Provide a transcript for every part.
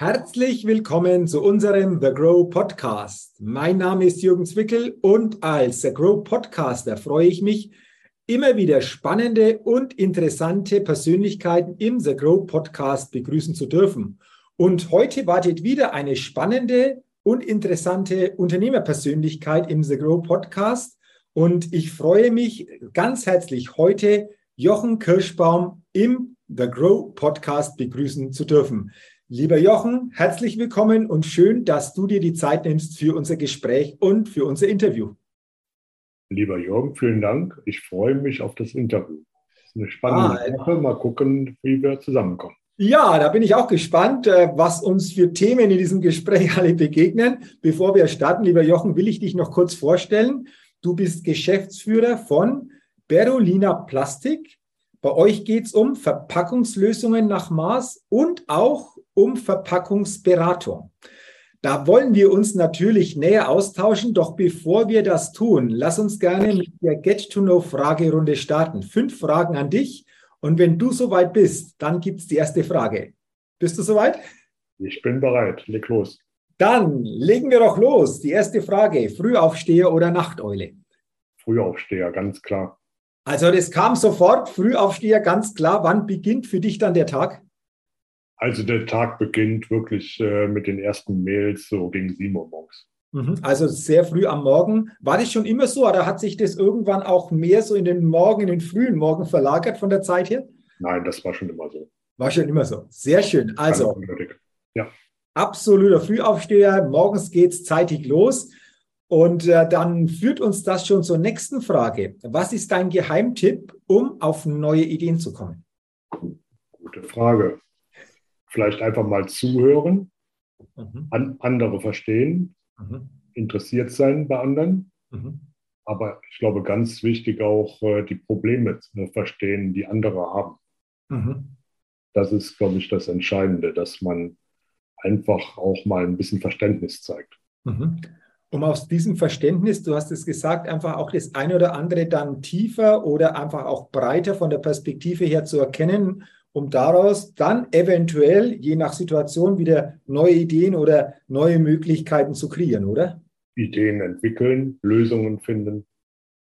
Herzlich willkommen zu unserem The Grow Podcast. Mein Name ist Jürgen Zwickel und als The Grow Podcaster freue ich mich, immer wieder spannende und interessante Persönlichkeiten im The Grow Podcast begrüßen zu dürfen. Und heute wartet wieder eine spannende und interessante Unternehmerpersönlichkeit im The Grow Podcast. Und ich freue mich ganz herzlich, heute Jochen Kirschbaum im The Grow Podcast begrüßen zu dürfen. Lieber Jochen, herzlich willkommen und schön, dass du dir die Zeit nimmst für unser Gespräch und für unser Interview. Lieber Jürgen, vielen Dank. Ich freue mich auf das Interview. Das ist eine spannende ah, Sache. Mal gucken, wie wir zusammenkommen. Ja, da bin ich auch gespannt, äh, was uns für Themen in diesem Gespräch alle begegnen. Bevor wir starten, lieber Jochen, will ich dich noch kurz vorstellen. Du bist Geschäftsführer von Berolina Plastik. Bei euch geht es um Verpackungslösungen nach Maß und auch um Verpackungsberatung. Da wollen wir uns natürlich näher austauschen, doch bevor wir das tun, lass uns gerne mit der Get-to-Know-Fragerunde starten. Fünf Fragen an dich und wenn du soweit bist, dann gibt es die erste Frage. Bist du soweit? Ich bin bereit. Leg los. Dann legen wir doch los. Die erste Frage: Frühaufsteher oder Nachteule? Frühaufsteher, ganz klar. Also, das kam sofort. Frühaufsteher, ganz klar. Wann beginnt für dich dann der Tag? Also, der Tag beginnt wirklich äh, mit den ersten Mails so gegen 7 Uhr morgens. Mhm. Also sehr früh am Morgen. War das schon immer so oder hat sich das irgendwann auch mehr so in den Morgen, in den frühen Morgen verlagert von der Zeit her? Nein, das war schon immer so. War schon immer so. Sehr schön. Also, ja. absoluter Frühaufsteher. Morgens geht es zeitig los. Und äh, dann führt uns das schon zur nächsten Frage. Was ist dein Geheimtipp, um auf neue Ideen zu kommen? Gute Frage. Vielleicht einfach mal zuhören, mhm. an, andere verstehen, mhm. interessiert sein bei anderen. Mhm. Aber ich glaube, ganz wichtig auch äh, die Probleme äh, verstehen, die andere haben. Mhm. Das ist, glaube ich, das Entscheidende, dass man einfach auch mal ein bisschen Verständnis zeigt. Mhm. Um aus diesem Verständnis, du hast es gesagt, einfach auch das eine oder andere dann tiefer oder einfach auch breiter von der Perspektive her zu erkennen um daraus dann eventuell, je nach Situation, wieder neue Ideen oder neue Möglichkeiten zu kreieren, oder? Ideen entwickeln, Lösungen finden.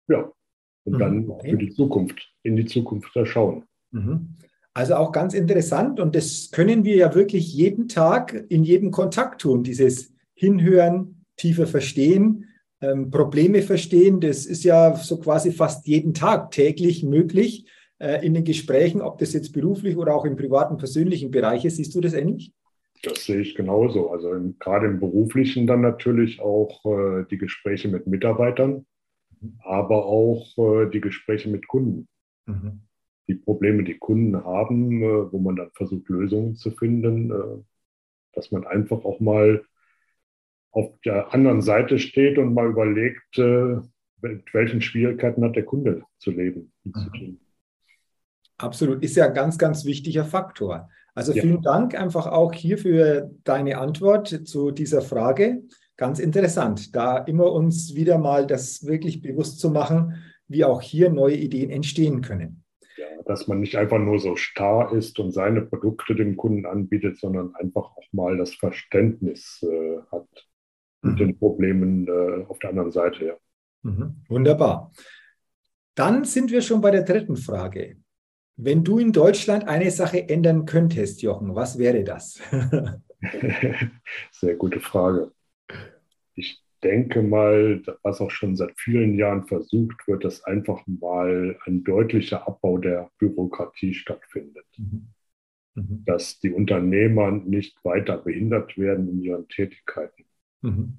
Ja. Und mhm, dann okay. für die Zukunft, in die Zukunft schauen. Mhm. Also auch ganz interessant und das können wir ja wirklich jeden Tag in jedem Kontakt tun, dieses Hinhören, tiefer verstehen, ähm, Probleme verstehen. Das ist ja so quasi fast jeden Tag täglich möglich in den Gesprächen, ob das jetzt beruflich oder auch im privaten, persönlichen Bereich ist. Siehst du das ähnlich? Das sehe ich genauso. Also im, gerade im beruflichen dann natürlich auch äh, die Gespräche mit Mitarbeitern, aber auch äh, die Gespräche mit Kunden. Mhm. Die Probleme, die Kunden haben, äh, wo man dann versucht, Lösungen zu finden, äh, dass man einfach auch mal auf der anderen Seite steht und mal überlegt, äh, mit welchen Schwierigkeiten hat der Kunde zu leben mhm. Absolut, ist ja ein ganz, ganz wichtiger Faktor. Also ja. vielen Dank einfach auch hier für deine Antwort zu dieser Frage. Ganz interessant, da immer uns wieder mal das wirklich bewusst zu machen, wie auch hier neue Ideen entstehen können. Ja, dass man nicht einfach nur so starr ist und seine Produkte dem Kunden anbietet, sondern einfach auch mal das Verständnis äh, hat mhm. mit den Problemen äh, auf der anderen Seite. Ja. Mhm. Wunderbar. Dann sind wir schon bei der dritten Frage. Wenn du in Deutschland eine Sache ändern könntest, Jochen, was wäre das? Sehr gute Frage. Ich denke mal, was auch schon seit vielen Jahren versucht wird, dass einfach mal ein deutlicher Abbau der Bürokratie stattfindet. Mhm. Mhm. Dass die Unternehmer nicht weiter behindert werden in ihren Tätigkeiten. Mhm.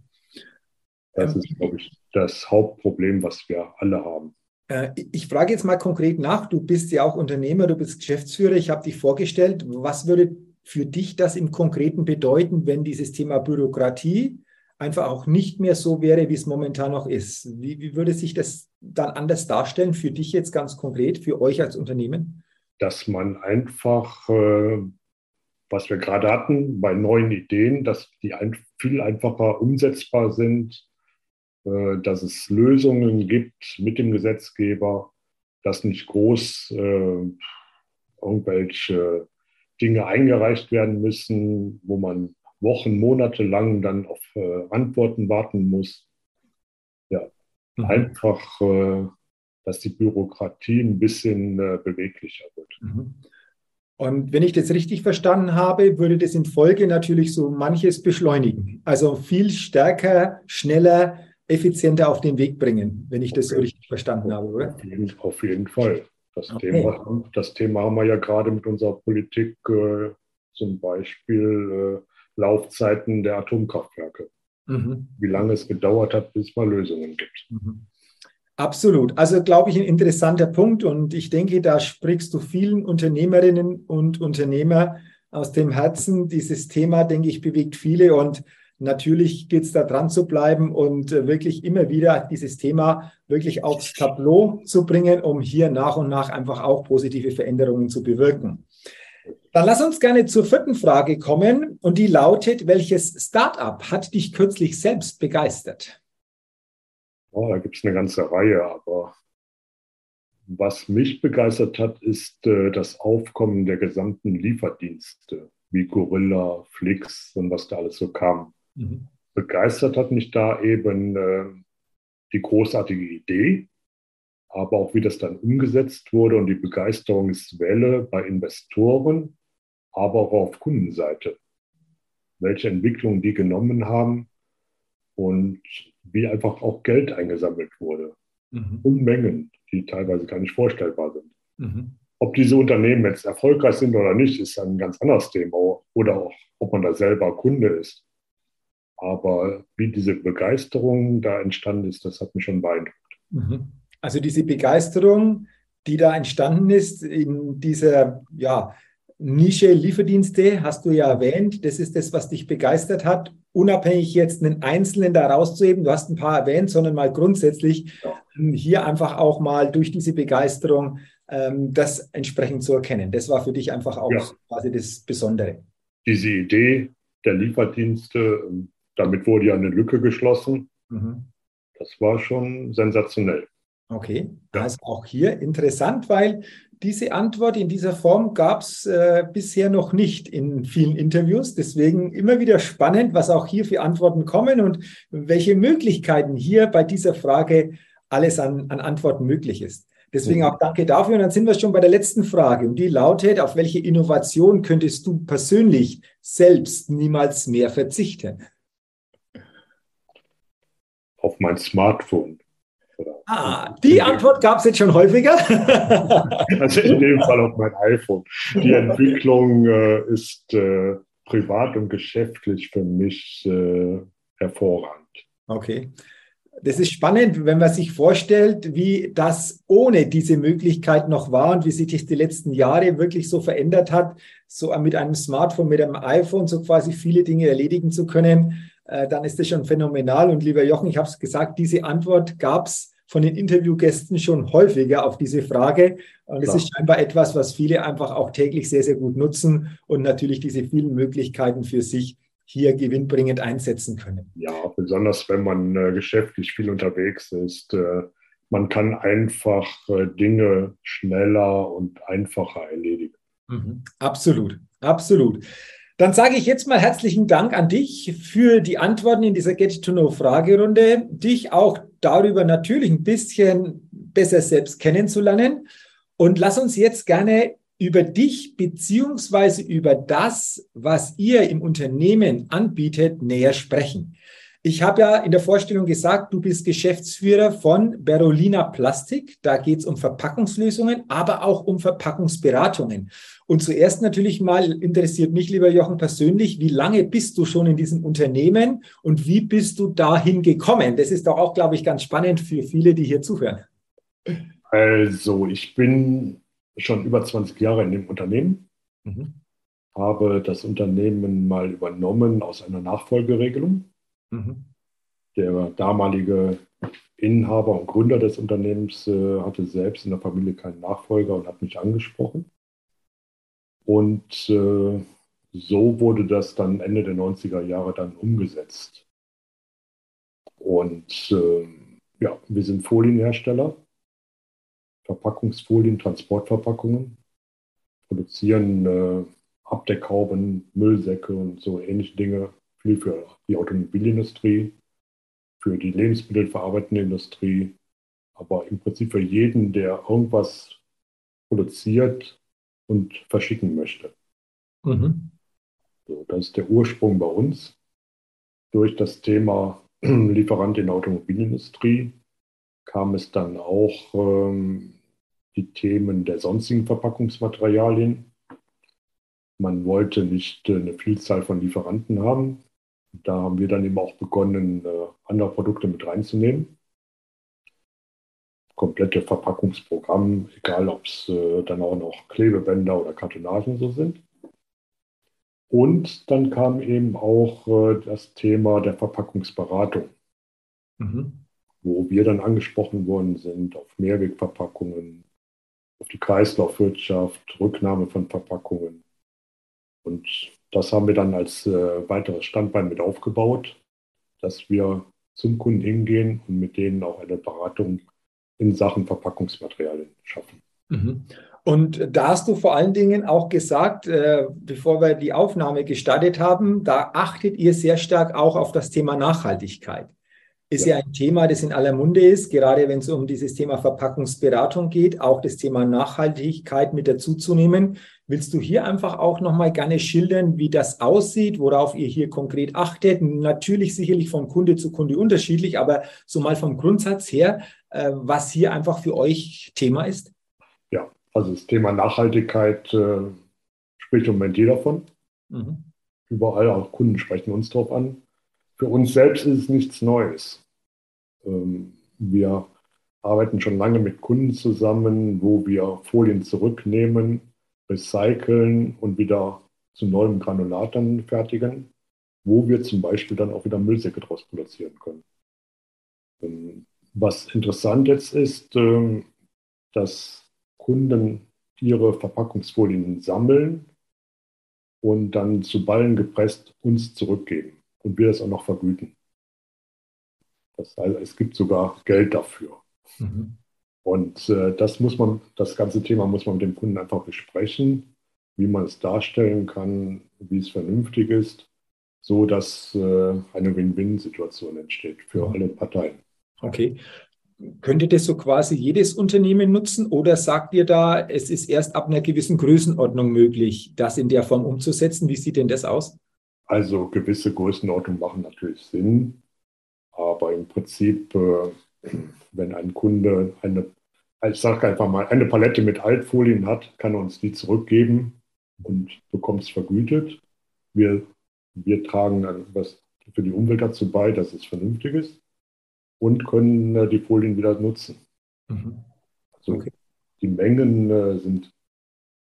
Das ist, glaube ich, das Hauptproblem, was wir alle haben. Äh, ich frage jetzt mal konkret nach. Du bist ja auch Unternehmer, du bist Geschäftsführer. Ich habe dich vorgestellt. Was würde für dich das im Konkreten bedeuten, wenn dieses Thema Bürokratie einfach auch nicht mehr so wäre, wie es momentan noch ist? Wie, wie würde sich das dann anders darstellen für dich jetzt ganz konkret, für euch als Unternehmen? Dass man einfach, äh, was wir gerade hatten, bei neuen Ideen, dass die viel einfacher umsetzbar sind, dass es Lösungen gibt mit dem Gesetzgeber, dass nicht groß äh, irgendwelche Dinge eingereicht werden müssen, wo man Wochen, Monate lang dann auf äh, Antworten warten muss. Ja, mhm. einfach, äh, dass die Bürokratie ein bisschen äh, beweglicher wird. Mhm. Und wenn ich das richtig verstanden habe, würde das in Folge natürlich so manches beschleunigen. Also viel stärker, schneller, effizienter auf den Weg bringen, wenn ich das okay. so richtig verstanden habe, oder? Auf jeden, auf jeden Fall. Das, okay. Thema, das Thema haben wir ja gerade mit unserer Politik, äh, zum Beispiel äh, Laufzeiten der Atomkraftwerke. Mhm. Wie lange es gedauert hat, bis es mal Lösungen gibt. Mhm. Absolut. Also glaube ich, ein interessanter Punkt und ich denke, da sprichst du vielen Unternehmerinnen und Unternehmer aus dem Herzen. Dieses Thema, denke ich, bewegt viele und natürlich geht es da dran zu bleiben und äh, wirklich immer wieder dieses Thema wirklich aufs Tableau zu bringen, um hier nach und nach einfach auch positive Veränderungen zu bewirken. Dann lass uns gerne zur vierten Frage kommen und die lautet, welches Startup hat dich kürzlich selbst begeistert? Oh, da gibt es eine ganze Reihe, aber was mich begeistert hat, ist äh, das Aufkommen der gesamten Lieferdienste, wie Gorilla, Flix und was da alles so kam. Mhm. Begeistert hat mich da eben äh, die großartige Idee, aber auch wie das dann umgesetzt wurde und die Begeisterungswelle bei Investoren, aber auch auf Kundenseite. Welche Entwicklungen die genommen haben und wie einfach auch Geld eingesammelt wurde. Mhm. Unmengen, die teilweise gar nicht vorstellbar sind. Mhm. Ob diese Unternehmen jetzt erfolgreich sind oder nicht, ist ein ganz anderes Thema. Oder auch, ob man da selber Kunde ist. Aber wie diese Begeisterung da entstanden ist, das hat mich schon beeindruckt. Mhm. Also diese Begeisterung, die da entstanden ist in dieser ja, Nische Lieferdienste, hast du ja erwähnt, das ist das, was dich begeistert hat unabhängig jetzt einen Einzelnen da rauszuheben, du hast ein paar erwähnt, sondern mal grundsätzlich ähm, hier einfach auch mal durch diese Begeisterung ähm, das entsprechend zu erkennen. Das war für dich einfach auch ja. quasi das Besondere. Diese Idee der Lieferdienste, ähm, damit wurde ja eine Lücke geschlossen. Mhm. Das war schon sensationell. Okay, ja. das ist auch hier interessant, weil diese Antwort in dieser Form gab es äh, bisher noch nicht in vielen Interviews. Deswegen immer wieder spannend, was auch hier für Antworten kommen und welche Möglichkeiten hier bei dieser Frage alles an, an Antworten möglich ist. Deswegen auch danke dafür. Und dann sind wir schon bei der letzten Frage. Und die lautet, auf welche Innovation könntest du persönlich selbst niemals mehr verzichten? Auf mein Smartphone. Ah, die Antwort gab es jetzt schon häufiger. also in dem Fall auf mein iPhone. Die Entwicklung äh, ist äh, privat und geschäftlich für mich äh, hervorragend. Okay. Das ist spannend, wenn man sich vorstellt, wie das ohne diese Möglichkeit noch war und wie sich das die letzten Jahre wirklich so verändert hat, so mit einem Smartphone, mit einem iPhone so quasi viele Dinge erledigen zu können, äh, dann ist das schon phänomenal. Und lieber Jochen, ich habe es gesagt, diese Antwort gab es von den Interviewgästen schon häufiger auf diese Frage. Und es ist scheinbar etwas, was viele einfach auch täglich sehr, sehr gut nutzen und natürlich diese vielen Möglichkeiten für sich hier gewinnbringend einsetzen können. Ja, besonders wenn man äh, geschäftlich viel unterwegs ist. Äh, man kann einfach äh, Dinge schneller und einfacher erledigen. Mhm. Absolut, absolut. Dann sage ich jetzt mal herzlichen Dank an dich für die Antworten in dieser Get-to-Know-Fragerunde, dich auch darüber natürlich ein bisschen besser selbst kennenzulernen. Und lass uns jetzt gerne über dich beziehungsweise über das, was ihr im Unternehmen anbietet, näher sprechen. Ich habe ja in der Vorstellung gesagt, du bist Geschäftsführer von Berolina Plastik. Da geht es um Verpackungslösungen, aber auch um Verpackungsberatungen. Und zuerst natürlich mal interessiert mich, lieber Jochen, persönlich, wie lange bist du schon in diesem Unternehmen und wie bist du dahin gekommen? Das ist doch auch, glaube ich, ganz spannend für viele, die hier zuhören. Also, ich bin schon über 20 Jahre in dem Unternehmen, mhm. habe das Unternehmen mal übernommen aus einer Nachfolgeregelung Mhm. Der damalige Inhaber und Gründer des Unternehmens äh, hatte selbst in der Familie keinen Nachfolger und hat mich angesprochen. Und äh, so wurde das dann Ende der 90er Jahre dann umgesetzt. Und äh, ja, wir sind Folienhersteller, Verpackungsfolien, Transportverpackungen, produzieren äh, Abdeckhauben, Müllsäcke und so ähnliche Dinge, viel für die Automobilindustrie, für die lebensmittelverarbeitende Industrie, aber im Prinzip für jeden, der irgendwas produziert und verschicken möchte. Mhm. So, das ist der Ursprung bei uns. Durch das Thema Lieferant in der Automobilindustrie kam es dann auch ähm, die Themen der sonstigen Verpackungsmaterialien. Man wollte nicht äh, eine Vielzahl von Lieferanten haben. Da haben wir dann eben auch begonnen, äh, andere Produkte mit reinzunehmen. Komplette Verpackungsprogramm, egal ob es äh, dann auch noch Klebebänder oder Kartonagen so sind. Und dann kam eben auch äh, das Thema der Verpackungsberatung, mhm. wo wir dann angesprochen worden sind auf Mehrwegverpackungen, auf die Kreislaufwirtschaft, Rücknahme von Verpackungen. Und das haben wir dann als äh, weiteres Standbein mit aufgebaut, dass wir zum Kunden hingehen und mit denen auch eine Beratung in Sachen Verpackungsmaterialien schaffen. Mhm. Und da hast du vor allen Dingen auch gesagt, äh, bevor wir die Aufnahme gestartet haben, da achtet ihr sehr stark auch auf das Thema Nachhaltigkeit. Ist ja. ja ein Thema, das in aller Munde ist, gerade wenn es um dieses Thema Verpackungsberatung geht, auch das Thema Nachhaltigkeit mit dazuzunehmen. Willst du hier einfach auch nochmal gerne schildern, wie das aussieht, worauf ihr hier konkret achtet? Natürlich sicherlich von Kunde zu Kunde unterschiedlich, aber so mal vom Grundsatz her, äh, was hier einfach für euch Thema ist? Also das Thema Nachhaltigkeit äh, spricht im Moment jeder von. Mhm. Überall, auch Kunden sprechen uns darauf an. Für uns selbst ist es nichts Neues. Ähm, wir arbeiten schon lange mit Kunden zusammen, wo wir Folien zurücknehmen, recyceln und wieder zu neuem Granulat dann fertigen, wo wir zum Beispiel dann auch wieder Müllsäcke daraus produzieren können. Ähm, was interessant jetzt ist, ähm, dass Kunden ihre Verpackungsfolien sammeln und dann zu Ballen gepresst uns zurückgeben und wir das auch noch vergüten. Das heißt, es gibt sogar Geld dafür. Mhm. Und äh, das muss man, das ganze Thema muss man mit dem Kunden einfach besprechen, wie man es darstellen kann, wie es vernünftig ist, so dass äh, eine Win-Win-Situation entsteht für mhm. alle Parteien. Okay. Könnte das so quasi jedes Unternehmen nutzen oder sagt ihr da, es ist erst ab einer gewissen Größenordnung möglich, das in der Form umzusetzen? Wie sieht denn das aus? Also gewisse Größenordnungen machen natürlich Sinn, aber im Prinzip, äh, wenn ein Kunde eine, ich sage einfach mal, eine Palette mit Altfolien hat, kann er uns die zurückgeben und bekommt es vergütet. Wir, wir tragen dann was für die Umwelt dazu bei, dass es vernünftig ist und können äh, die Folien wieder nutzen. Mhm. Also okay. die Mengen äh, sind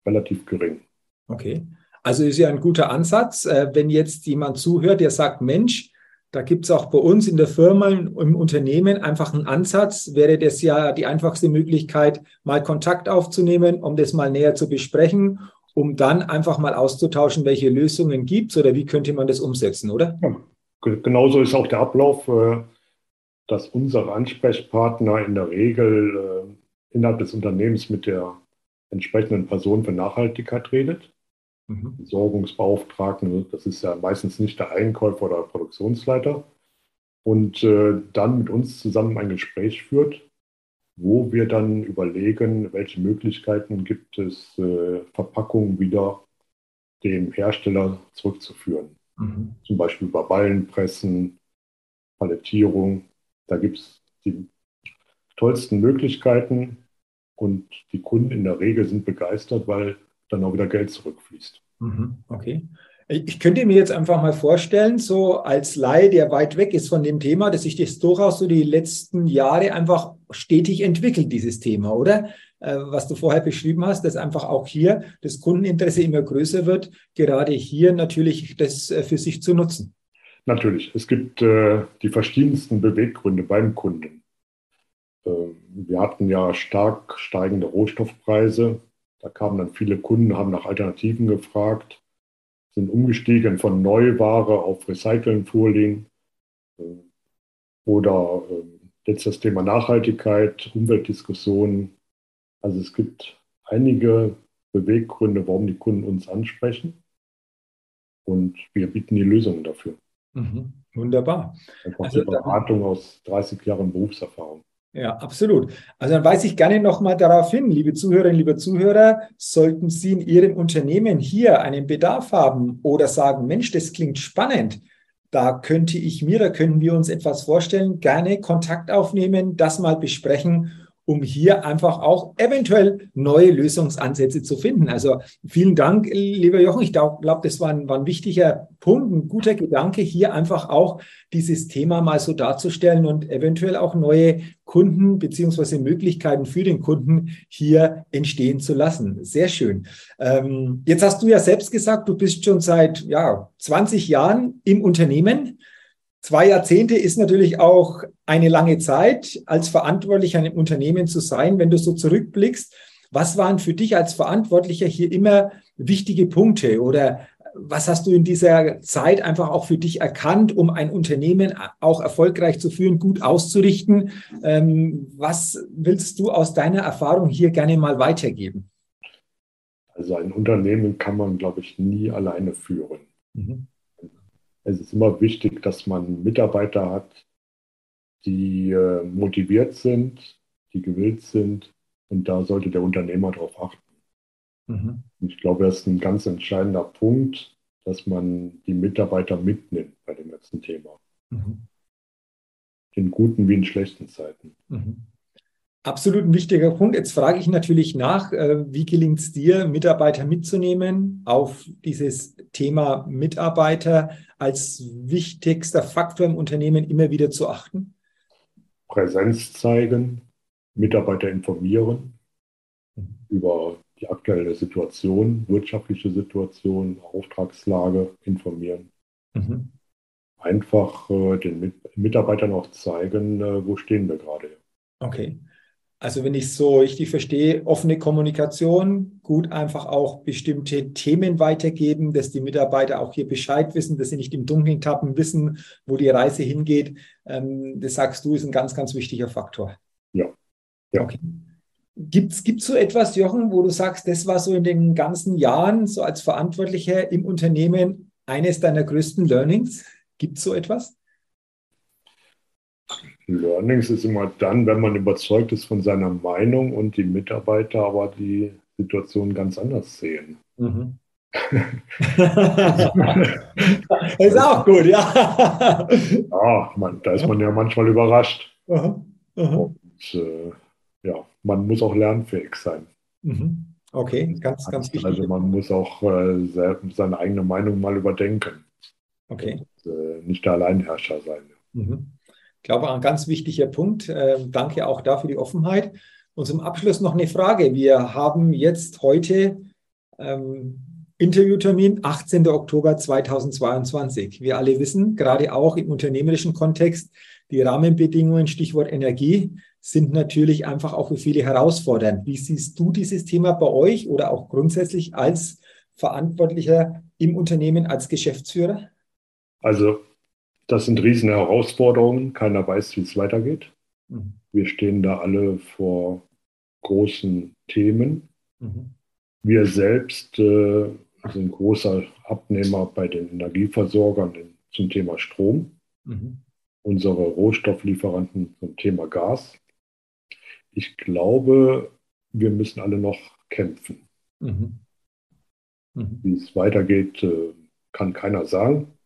relativ gering. Okay. Also ist ja ein guter Ansatz. Äh, wenn jetzt jemand zuhört, der sagt, Mensch, da gibt es auch bei uns in der Firma, im Unternehmen einfach einen Ansatz, wäre das ja die einfachste Möglichkeit, mal Kontakt aufzunehmen, um das mal näher zu besprechen, um dann einfach mal auszutauschen, welche Lösungen gibt es oder wie könnte man das umsetzen, oder? Ja, genauso ist auch der Ablauf. Äh, dass unsere Ansprechpartner in der Regel äh, innerhalb des Unternehmens mit der entsprechenden Person für Nachhaltigkeit redet. Mhm. Sorgungsbeauftragten, das ist ja meistens nicht der Einkäufer oder Produktionsleiter. Und äh, dann mit uns zusammen ein Gespräch führt, wo wir dann überlegen, welche Möglichkeiten gibt es, äh, Verpackungen wieder dem Hersteller zurückzuführen. Mhm. Zum Beispiel über Ballenpressen, Palettierung da gibt es die tollsten Möglichkeiten und die Kunden in der Regel sind begeistert, weil dann auch wieder Geld zurückfließt. Mhm, okay. Ich könnte mir jetzt einfach mal vorstellen, so als Laie, der weit weg ist von dem Thema, dass sich das durchaus so die letzten Jahre einfach stetig entwickelt, dieses Thema, oder? Äh, was du vorher beschrieben hast, dass einfach auch hier das Kundeninteresse immer größer wird, gerade hier natürlich das äh, für sich zu nutzen. Natürlich, es gibt äh, die verschiedensten Beweggründe beim Kunden. Äh, wir hatten ja stark steigende Rohstoffpreise. Da kamen dann viele Kunden, haben nach Alternativen gefragt, sind umgestiegen von Neuware auf Recyclingfolien äh, oder äh, jetzt das Thema Nachhaltigkeit, Umweltdiskussionen. Also es gibt einige Beweggründe, warum die Kunden uns ansprechen. und wir bieten die Lösungen dafür. Mhm. Wunderbar. Einfach also, die Beratung aus 30 Jahren Berufserfahrung. Ja, absolut. Also dann weise ich gerne nochmal darauf hin, liebe Zuhörerinnen, liebe Zuhörer, sollten Sie in Ihrem Unternehmen hier einen Bedarf haben oder sagen, Mensch, das klingt spannend, da könnte ich mir, da können wir uns etwas vorstellen, gerne Kontakt aufnehmen, das mal besprechen um hier einfach auch eventuell neue Lösungsansätze zu finden. Also vielen Dank, lieber Jochen. Ich glaube, das war ein, war ein wichtiger Punkt, ein guter Gedanke, hier einfach auch dieses Thema mal so darzustellen und eventuell auch neue Kunden beziehungsweise Möglichkeiten für den Kunden hier entstehen zu lassen. Sehr schön. Ähm, jetzt hast du ja selbst gesagt, du bist schon seit ja, 20 Jahren im Unternehmen. Zwei Jahrzehnte ist natürlich auch eine lange Zeit, als Verantwortlicher in einem Unternehmen zu sein. Wenn du so zurückblickst, was waren für dich als Verantwortlicher hier immer wichtige Punkte oder was hast du in dieser Zeit einfach auch für dich erkannt, um ein Unternehmen auch erfolgreich zu führen, gut auszurichten? Ähm, was willst du aus deiner Erfahrung hier gerne mal weitergeben? Also ein Unternehmen kann man, glaube ich, nie alleine führen. Mhm. Es ist immer wichtig, dass man Mitarbeiter hat, die äh, motiviert sind, die gewillt sind. Und da sollte der Unternehmer darauf achten. Mhm. Ich glaube, das ist ein ganz entscheidender Punkt, dass man die Mitarbeiter mitnimmt bei dem ganzen Thema. Mhm. In guten wie in schlechten Zeiten. Mhm. Absolut ein wichtiger Punkt. Jetzt frage ich natürlich nach, äh, wie gelingt es dir, Mitarbeiter mitzunehmen, auf dieses Thema Mitarbeiter als wichtigster Faktor im Unternehmen immer wieder zu achten? Präsenz zeigen, Mitarbeiter informieren mhm. über die aktuelle Situation, wirtschaftliche Situation, Auftragslage informieren. Mhm. Einfach äh, den Mitarbeitern auch zeigen, äh, wo stehen wir gerade. Okay. Also wenn ich es so richtig verstehe, offene Kommunikation, gut einfach auch bestimmte Themen weitergeben, dass die Mitarbeiter auch hier Bescheid wissen, dass sie nicht im Dunkeln tappen, wissen, wo die Reise hingeht. Ähm, das sagst du, ist ein ganz, ganz wichtiger Faktor. Ja. ja. Okay. Gibt es so etwas, Jochen, wo du sagst, das war so in den ganzen Jahren, so als Verantwortlicher im Unternehmen, eines deiner größten Learnings? Gibt es so etwas? Learnings ist immer dann, wenn man überzeugt ist von seiner Meinung und die Mitarbeiter aber die Situation ganz anders sehen. Mhm. ist auch gut, ja. ja, man, da ist man ja manchmal überrascht. Und äh, ja, man muss auch lernfähig sein. Mhm. Okay, ganz, ganz wichtig. Also man muss auch äh, seine eigene Meinung mal überdenken. Okay. Und, äh, nicht der Alleinherrscher sein. Mhm. Ich glaube, ein ganz wichtiger Punkt. Ähm, danke auch dafür die Offenheit. Und zum Abschluss noch eine Frage. Wir haben jetzt heute ähm, Interviewtermin 18. Oktober 2022. Wir alle wissen, gerade auch im unternehmerischen Kontext, die Rahmenbedingungen, Stichwort Energie, sind natürlich einfach auch für viele herausfordernd. Wie siehst du dieses Thema bei euch oder auch grundsätzlich als Verantwortlicher im Unternehmen, als Geschäftsführer? Also das sind riesen Herausforderungen. Keiner weiß, wie es weitergeht. Mhm. Wir stehen da alle vor großen Themen. Mhm. Wir selbst äh, sind großer Abnehmer bei den Energieversorgern zum Thema Strom. Mhm. Unsere Rohstofflieferanten zum Thema Gas. Ich glaube, wir müssen alle noch kämpfen. Mhm. Mhm. Wie es weitergeht, äh, kann keiner sagen.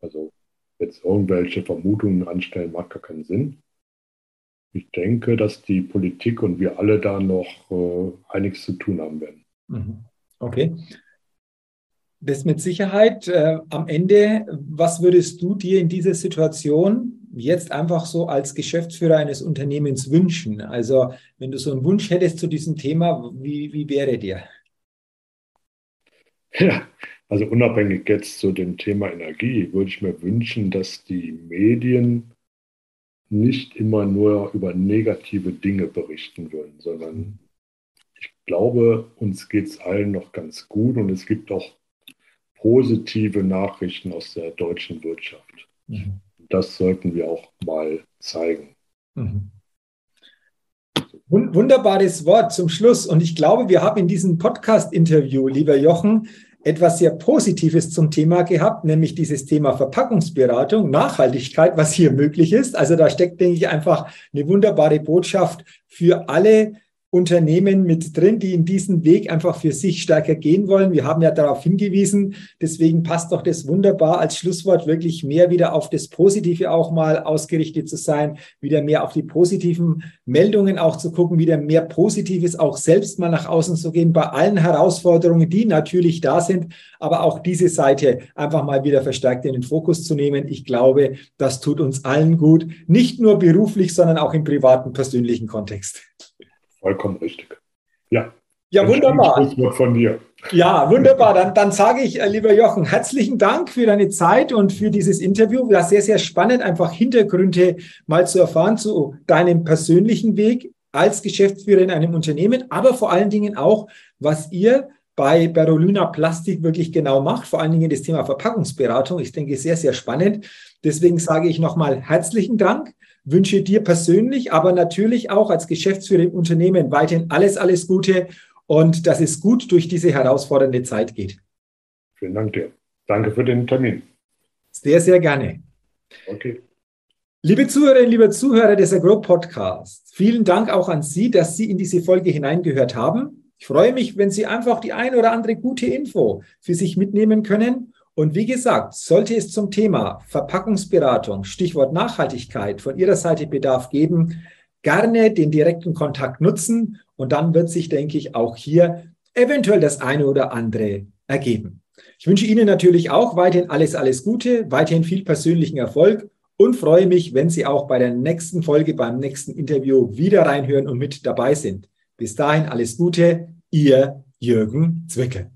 Also jetzt irgendwelche Vermutungen anstellen, macht gar keinen Sinn. Ich denke, dass die Politik und wir alle da noch äh, einiges zu tun haben werden. Mhm. Okay. Das mit Sicherheit. Äh, am Ende, was würdest du dir in dieser Situation jetzt einfach so als Geschäftsführer eines Unternehmens wünschen? Also, wenn du so einen Wunsch hättest zu diesem Thema, wie, wie wäre der? Ja, also unabhängig jetzt zu dem Thema Energie, würde ich mir wünschen, dass die Medien nicht immer nur über negative Dinge berichten würden, sondern ich glaube, uns geht es allen noch ganz gut und es gibt auch positive Nachrichten aus der deutschen Wirtschaft. Mhm. Das sollten wir auch mal zeigen. Mhm. Wunderbares Wort zum Schluss. Und ich glaube, wir haben in diesem Podcast-Interview, lieber Jochen, etwas sehr Positives zum Thema gehabt, nämlich dieses Thema Verpackungsberatung, Nachhaltigkeit, was hier möglich ist. Also da steckt, denke ich, einfach eine wunderbare Botschaft für alle Unternehmen mit drin, die in diesen Weg einfach für sich stärker gehen wollen. Wir haben ja darauf hingewiesen, deswegen passt doch das wunderbar als Schlusswort wirklich mehr wieder auf das Positive auch mal ausgerichtet zu sein, wieder mehr auf die positiven Meldungen auch zu gucken, wieder mehr Positives auch selbst mal nach außen zu gehen bei allen Herausforderungen, die natürlich da sind, aber auch diese Seite einfach mal wieder verstärkt in den Fokus zu nehmen. Ich glaube, das tut uns allen gut, nicht nur beruflich, sondern auch im privaten, persönlichen Kontext. Vollkommen richtig. Ja. Ja, wunderbar. Von dir. Ja, wunderbar. Dann, dann sage ich, äh, lieber Jochen, herzlichen Dank für deine Zeit und für dieses Interview. War sehr, sehr spannend, einfach Hintergründe mal zu erfahren zu deinem persönlichen Weg als Geschäftsführer in einem Unternehmen, aber vor allen Dingen auch, was ihr bei Berolina Plastik wirklich genau macht, vor allen Dingen das Thema Verpackungsberatung. Ich denke, sehr, sehr spannend. Deswegen sage ich nochmal herzlichen Dank wünsche dir persönlich, aber natürlich auch als Geschäftsführer im Unternehmen weiterhin alles, alles Gute und dass es gut durch diese herausfordernde Zeit geht. Vielen Dank dir. Danke für den Termin. Sehr, sehr gerne. Okay. Liebe Zuhörerinnen, liebe Zuhörer des Agro Podcasts, vielen Dank auch an Sie, dass Sie in diese Folge hineingehört haben. Ich freue mich, wenn Sie einfach die ein oder andere gute Info für sich mitnehmen können und wie gesagt, sollte es zum Thema Verpackungsberatung, Stichwort Nachhaltigkeit von Ihrer Seite Bedarf geben, gerne den direkten Kontakt nutzen und dann wird sich, denke ich, auch hier eventuell das eine oder andere ergeben. Ich wünsche Ihnen natürlich auch weiterhin alles, alles Gute, weiterhin viel persönlichen Erfolg und freue mich, wenn Sie auch bei der nächsten Folge, beim nächsten Interview wieder reinhören und mit dabei sind. Bis dahin alles Gute, Ihr Jürgen Zwickel.